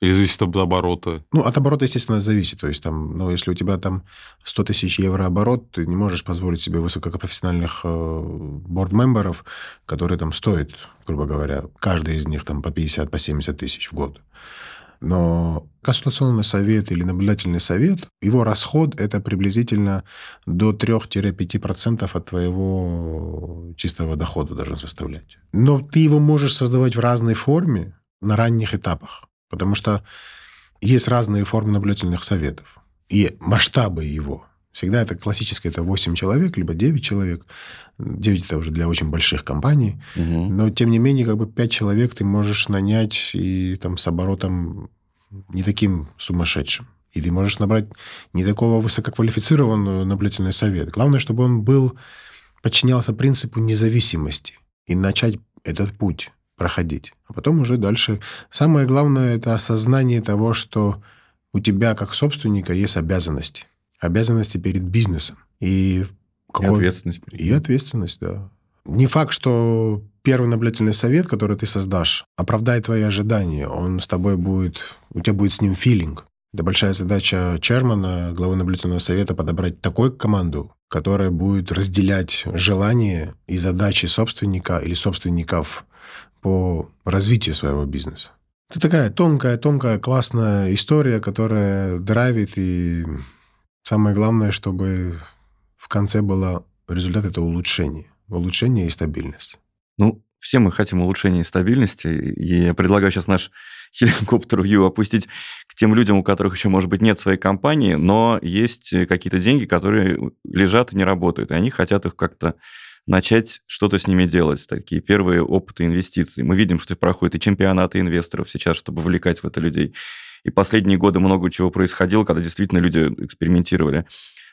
Или зависит от оборота. Ну, от оборота, естественно, зависит. То есть, там, ну, если у тебя там 100 тысяч евро оборот, ты не можешь позволить себе высокопрофессиональных борд-мемберов, которые там стоят, грубо говоря, каждый из них там по 50, по 70 тысяч в год. Но консультационный совет или наблюдательный совет, его расход – это приблизительно до 3-5% от твоего чистого дохода должен составлять. Но ты его можешь создавать в разной форме на ранних этапах. Потому что есть разные формы наблюдательных советов и масштабы его. Всегда это классическое, это 8 человек, либо 9 человек. 9 это уже для очень больших компаний. Угу. Но, тем не менее, как бы 5 человек ты можешь нанять и там с оборотом не таким сумасшедшим. И ты можешь набрать не такого высококвалифицированного наблюдательный совет. Главное, чтобы он был, подчинялся принципу независимости и начать этот путь проходить. А потом уже дальше. Самое главное – это осознание того, что у тебя, как собственника, есть обязанности. Обязанности перед бизнесом. И, И какой- ответственность. перед и ответственность, да. Не факт, что первый наблюдательный совет, который ты создашь, оправдает твои ожидания. Он с тобой будет... У тебя будет с ним филинг. Это большая задача чермана, главы наблюдательного совета, подобрать такую команду, которая будет разделять желания и задачи собственника или собственников по развитию своего бизнеса. Это такая тонкая, тонкая, классная история, которая драйвит, и самое главное, чтобы в конце было результат это улучшение. Улучшение и стабильность. Ну, все мы хотим улучшения и стабильности, и я предлагаю сейчас наш [laughs] хеликоптер-вью опустить к тем людям, у которых еще, может быть, нет своей компании, но есть какие-то деньги, которые лежат и не работают, и они хотят их как-то начать что-то с ними делать, такие первые опыты инвестиций. Мы видим, что проходят и чемпионаты инвесторов сейчас, чтобы вовлекать в это людей. И последние годы много чего происходило, когда действительно люди экспериментировали.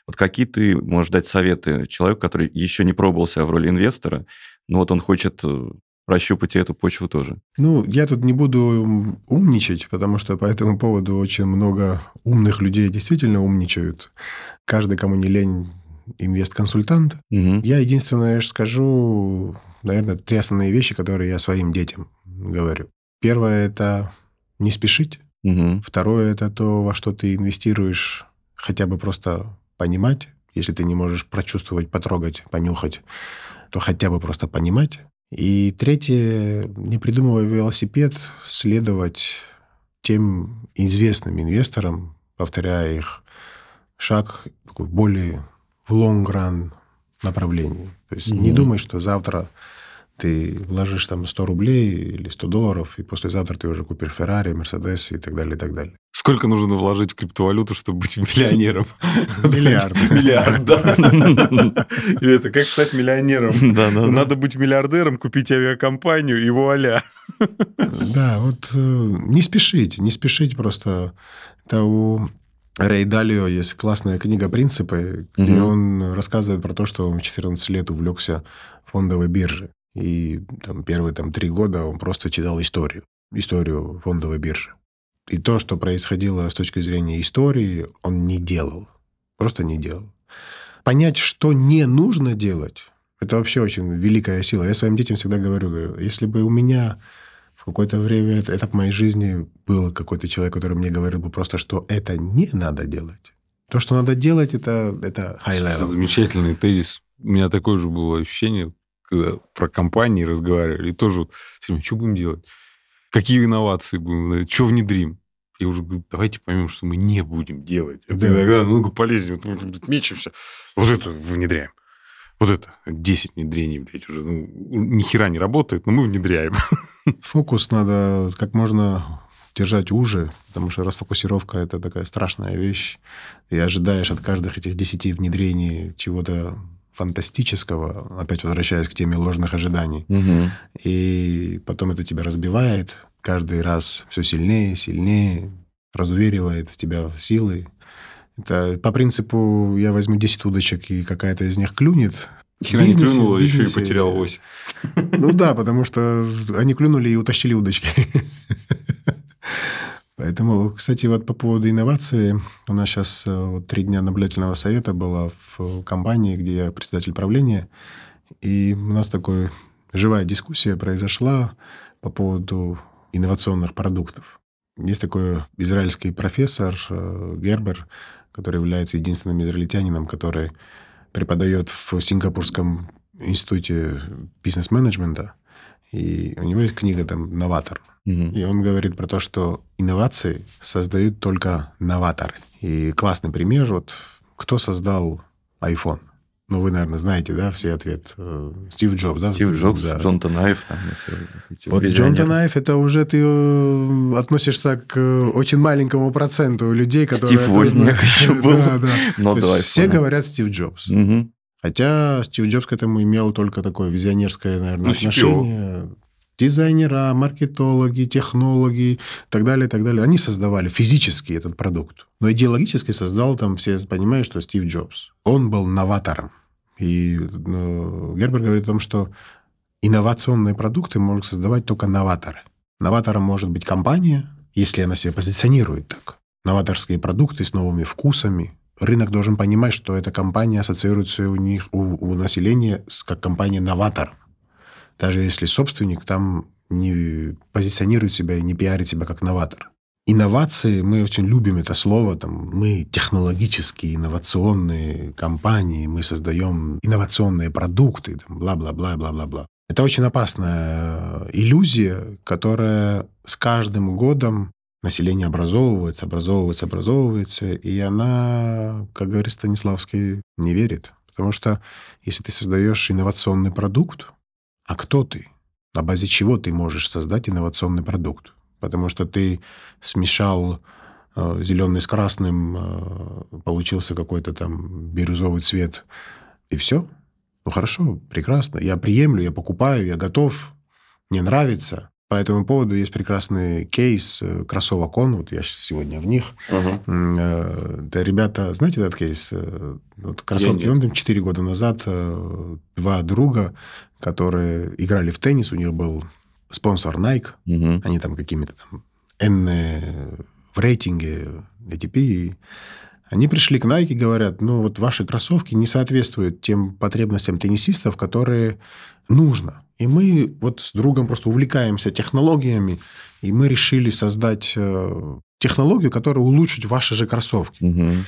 Вот какие ты можешь дать советы человеку, который еще не пробовал себя в роли инвестора, но вот он хочет э, прощупать и эту почву тоже? Ну, я тут не буду умничать, потому что по этому поводу очень много умных людей действительно умничают. Каждый, кому не лень, инвест-консультант. Угу. Я единственное что скажу, наверное, три основные вещи, которые я своим детям говорю. Первое – это не спешить. Угу. Второе – это то, во что ты инвестируешь, хотя бы просто понимать. Если ты не можешь прочувствовать, потрогать, понюхать, то хотя бы просто понимать. И третье – не придумывая велосипед, следовать тем известным инвесторам, повторяя их шаг такой более в лонг-ран направлении. То есть не Мгм. думай, что завтра ты вложишь там 100 рублей или 100 долларов, и послезавтра ты уже купишь Феррари, Мерседес и так далее, и так далее. Сколько нужно вложить в криптовалюту, чтобы быть миллионером? [laughs] Миллиард. [laughs] Миллиард, да. [laughs] Или это как стать миллионером? Да, да, да. Надо быть миллиардером, купить авиакомпанию и вуаля. Да, вот э, не спешите, не спешите просто. Это у Рэй Далио есть классная книга «Принципы», где Мгм. он рассказывает про то, что он в 14 лет увлекся фондовой биржей. И там, первые там, три года он просто читал историю, историю фондовой биржи. И то, что происходило с точки зрения истории, он не делал. Просто не делал. Понять, что не нужно делать, это вообще очень великая сила. Я своим детям всегда говорю, говорю, если бы у меня какое-то время, это- этап моей жизни был какой-то человек, который мне говорил бы просто, что это не надо делать. То, что надо делать, это, это high level. Замечательный тезис. У меня такое же было ощущение, когда про компании разговаривали. И тоже вот, что будем делать? Какие инновации будем? Что внедрим? Я уже говорю, давайте поймем, что мы не будем делать. Это Да. иногда много полезнее. Мы мечемся. Вот это внедряем. Вот это 10 внедрений, блядь, уже. Ну, ни хера не работает, но мы внедряем. [laughs] Фокус надо как можно держать уже, потому что расфокусировка – это такая страшная вещь. И ожидаешь от каждых этих десяти внедрений чего-то фантастического, опять возвращаясь к теме ложных ожиданий. Мгм. И потом это тебя разбивает каждый раз все сильнее, сильнее, разуверивает в тебя силы. Это по принципу я возьму 10 удочек, и какая-то из них клюнет. Хера не в еще и потерял 8. Ну да, потому что они клюнули и утащили удочки. Поэтому, кстати, вот по поводу инновации, у нас сейчас э, вот три дня наблюдательного совета было в компании, где я председатель правления, и у нас такая живая дискуссия произошла по поводу инновационных продуктов. Есть такой израильский профессор э, Гербер, который является единственным израильтянином, который преподает в Сингапурском институте бизнес-менеджмента. И у него есть книга там «Новатор». Мгм. И он говорит про то, что инновации создают только новаторы. И классный пример, вот кто создал iPhone? Ну, вы, наверное, знаете, да, все ответ. Э, Стив Джобс, да? Стив Джобс, Да. Джон Танаев, там, Вот. Джон Танаев, это уже ты э, относишься к э, очень маленькому проценту людей, которые... Стив Возняк еще [laughs] был. Да, да. Но есть все говорят Стив Джобс. Мгм. Хотя Стив Джобс к этому имел только такое визионерское, наверное, Ну, отношение. Дизайнера, маркетологи, технологи и так далее, и так далее. Они создавали физически этот продукт. Но идеологически создал там, все понимают, что Стив Джобс. Он был новатором. И ну, Гербер говорит о том, что инновационные продукты могут создавать только новаторы. Новатором может быть компания, если она себя позиционирует так. Новаторские продукты с новыми вкусами. Рынок должен понимать, что эта компания ассоциируется у них, у, у населения как компания-новатор. Даже если собственник там не позиционирует себя и не пиарит себя как новатор. Инновации, мы очень любим это слово, там, мы технологические, инновационные компании, мы создаем инновационные продукты, бла-бла-бла, бла-бла-бла. Это очень опасная э, иллюзия, которая с каждым годом население образовывается, образовывается, образовывается, и она, как говорит Станиславский, не верит. Потому что если ты создаешь инновационный продукт, а кто ты? На базе чего ты можешь создать инновационный продукт? Потому что ты смешал э, зеленый с красным, э, получился какой-то там бирюзовый цвет, и все. Ну хорошо, прекрасно. Я приемлю, я покупаю, я готов. Мне нравится. По этому поводу есть прекрасный кейс э, кроссовок он. Вот я сегодня в них. Э, Это ребята, знаете этот кейс? Э, Вот кроссовки он там 4 года назад два друга, которые играли в теннис, у них был спонсор Nike, Мгм. они там какими-то там N в рейтинге ATP. и Они пришли к Nike и говорят, ну вот ваши кроссовки не соответствуют тем потребностям теннисистов, которые нужно. И мы вот с другом просто увлекаемся технологиями, и мы решили создать э, технологию, которая улучшит ваши же кроссовки. Мгм.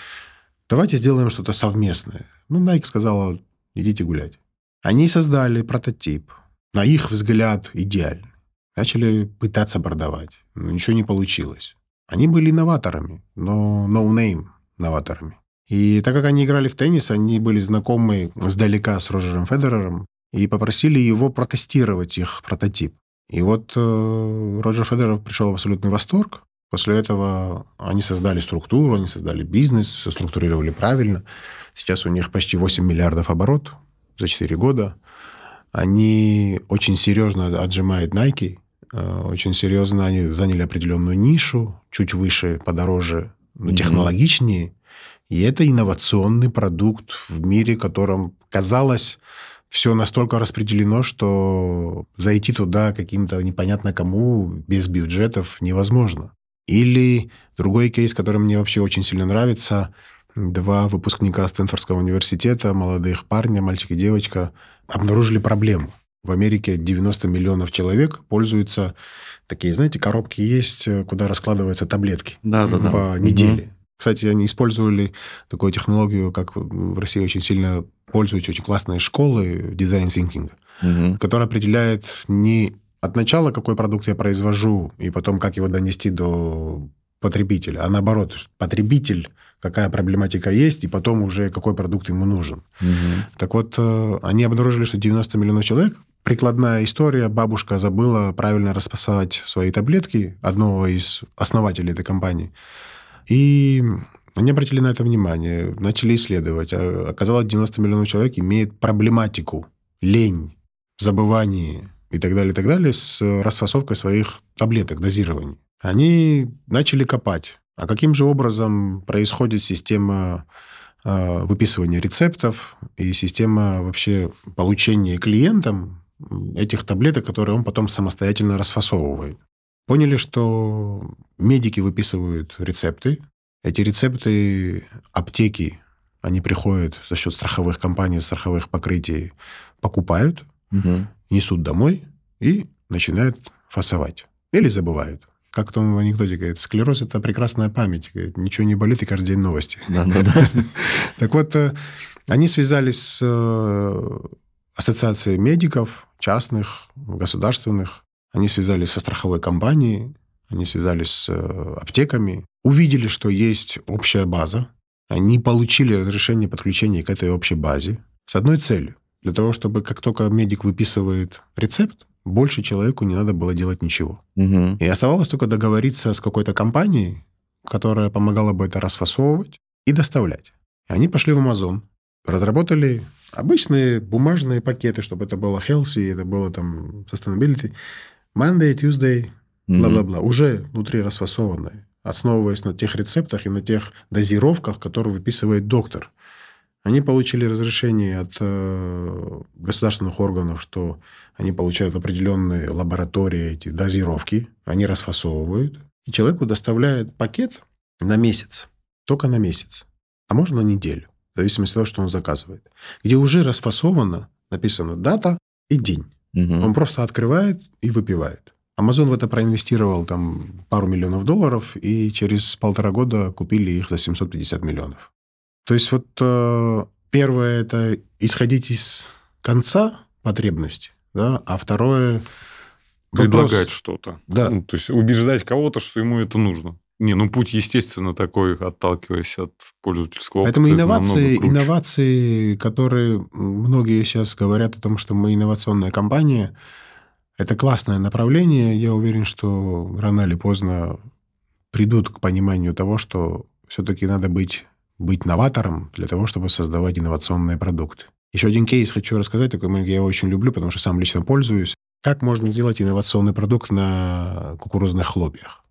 Давайте сделаем что-то совместное. Ну, Nike сказала, идите гулять. Они создали прототип. На их взгляд, идеальный. Начали пытаться продавать. Но ничего не получилось. Они были новаторами, но no name новаторами. И так как они играли в теннис, они были знакомы сдалека с Роджером Федерером и попросили его протестировать их прототип. И вот э, Роджер Федерер пришел в абсолютный восторг, После этого они создали структуру, они создали бизнес, все структурировали правильно. Сейчас у них почти 8 миллиардов оборот за 4 года. Они очень серьезно отжимают Nike, э, очень серьезно они заняли определенную нишу, чуть выше, подороже, но технологичнее. И это инновационный продукт в мире, в котором казалось все настолько распределено, что зайти туда каким-то непонятно кому без бюджетов невозможно. Или другой кейс, который мне вообще очень сильно нравится. Два выпускника Стэнфордского университета, молодых парня, мальчик и девочка, обнаружили проблему. В Америке 90 миллионов человек пользуются такие, знаете, коробки есть, куда раскладываются таблетки да, да, да. по неделе. Угу. Кстати, они использовали такую технологию, как в России очень сильно пользуются очень классные школы дизайн thinking, угу. которая определяет не от начала, какой продукт я произвожу, и потом, как его донести до потребителя, а наоборот, потребитель, какая проблематика есть, и потом уже какой продукт ему нужен. Угу. Так вот, э, они обнаружили, что 90 миллионов человек прикладная история. Бабушка забыла правильно распасовать свои таблетки одного из основателей этой компании. И они обратили на это внимание, начали исследовать. А оказалось, 90 миллионов человек имеет проблематику, лень, забывание и так далее, и так далее с расфасовкой своих таблеток, дозирований. Они начали копать. А каким же образом происходит система а, выписывания рецептов и система вообще получения клиентам этих таблеток, которые он потом самостоятельно расфасовывает. Поняли, что медики выписывают рецепты. Эти рецепты аптеки, они приходят за счет страховых компаний, страховых покрытий, покупают, угу. несут домой и начинают фасовать. Или забывают. Как в том анекдоте говорит, склероз – это прекрасная память. Говорит, ничего не болит, и каждый день новости. [laughs] Так вот, э, они связались с э, ассоциацией медиков, частных, государственных, они связались со страховой компанией, они связались с э, аптеками, увидели, что есть общая база, они получили разрешение подключения к этой общей базе с одной целью. Для того, чтобы как только медик выписывает рецепт, больше человеку не надо было делать ничего. Угу. И оставалось только договориться с какой-то компанией, которая помогала бы это расфасовывать и доставлять. И они пошли в Amazon, разработали обычные бумажные пакеты, чтобы это было healthy, это было там sustainability. Monday, Tuesday, бла-бла-бла, mm-hmm. уже внутри расфасованные, основываясь на тех рецептах и на тех дозировках, которые выписывает доктор. Они получили разрешение от э, государственных органов, что они получают определенные лаборатории эти дозировки, они расфасовывают, и человеку доставляют пакет на месяц, только на месяц, а можно на неделю, в зависимости от того, что он заказывает, где уже расфасовано, написано дата и день. Угу. Он просто открывает и выпивает. Amazon в это проинвестировал там пару миллионов долларов, и через полтора года купили их за 750 миллионов. То есть вот э, первое – это исходить из конца потребности, да, а второе – Предлагать что-то. Да. Ну, то есть убеждать кого-то, что ему это нужно. Не, ну путь, естественно, такой, отталкиваясь от пользовательского опыта. Поэтому инновации, инновации, которые многие сейчас говорят о том, что мы инновационная компания, это классное направление. Я уверен, что рано или поздно придут к пониманию того, что все-таки надо быть, быть новатором для того, чтобы создавать инновационные продукты. Еще один кейс хочу рассказать, такой я его очень люблю, потому что сам лично пользуюсь. Как можно сделать инновационный продукт на кукурузных хлопьях?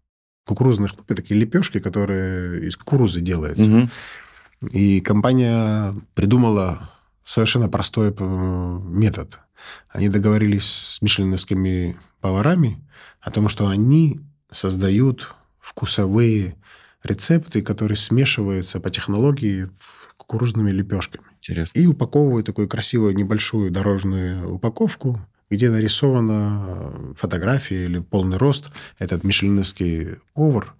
Кукурузных хлопья, такие лепешки, которые из кукурузы делаются. Угу. И компания придумала совершенно простой э, метод. Они договорились с мишленовскими поварами о том, что они создают вкусовые рецепты, которые смешиваются по технологии кукурузными лепешками. Интересно. И упаковывают такую красивую небольшую дорожную упаковку где нарисована э, фотография или полный рост, этот мишленовский повар,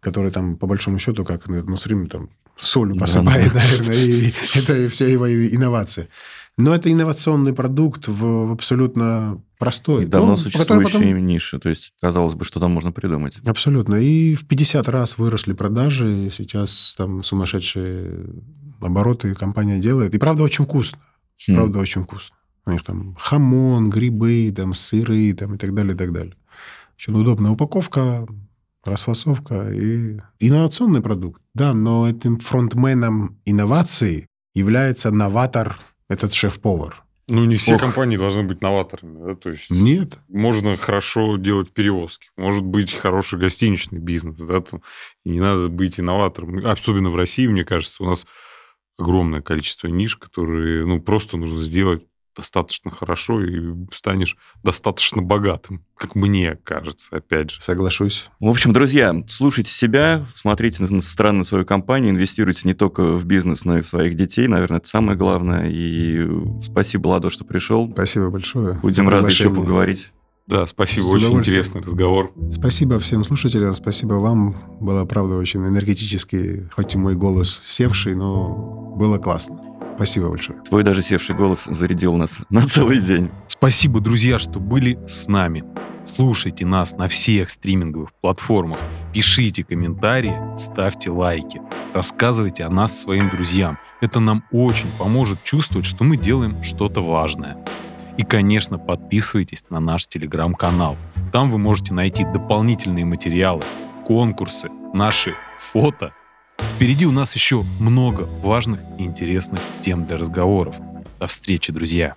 который там, по большому счету, как ну, все время там солью посыпает, да, наверное, и [laughs] это все его инновации. Но это инновационный продукт в абсолютно простой. Давно ну, существующей потом... нише. То есть, казалось бы, что там можно придумать. Абсолютно. И в 50 раз выросли продажи. Сейчас там сумасшедшие обороты компания делает. И правда очень вкусно. Хм. Правда очень вкусно. Них там хамон, грибы, там, сыры там, и так далее, и так далее. Очень удобная упаковка, расфасовка и инновационный продукт. Да, но этим фронтменом инноваций является новатор, этот шеф-повар. Ну, не все Ох. компании должны быть новаторами. Да? То есть Нет. можно хорошо делать перевозки. Может быть хороший гостиничный бизнес. Да? там, и не надо быть инноватором. Особенно в России, мне кажется, у нас огромное количество ниш, которые ну, просто нужно сделать достаточно хорошо, и станешь достаточно богатым, как мне кажется, опять же. Соглашусь. В общем, друзья, слушайте себя, смотрите на- со стороны на свою компанию, инвестируйте не только в бизнес, но и в своих детей. Наверное, это самое главное. И спасибо, Ладо, что пришел. Спасибо большое. Будем рады еще поговорить. Да, спасибо, очень интересный разговор. Спасибо всем слушателям, спасибо вам. Было, правда, очень энергетически, хоть и мой голос севший, но было классно. Спасибо большое. Твой даже севший голос зарядил нас [laughs] на целый день. Спасибо, друзья, что были с нами. Слушайте нас на всех стриминговых платформах. Пишите комментарии, ставьте лайки. Рассказывайте о нас своим друзьям. Это нам очень поможет чувствовать, что мы делаем что-то важное. И, конечно, подписывайтесь на наш телеграм-канал. Там вы можете найти дополнительные материалы, конкурсы, наши фото. Впереди у нас еще много важных и интересных тем для разговоров. До встречи, друзья!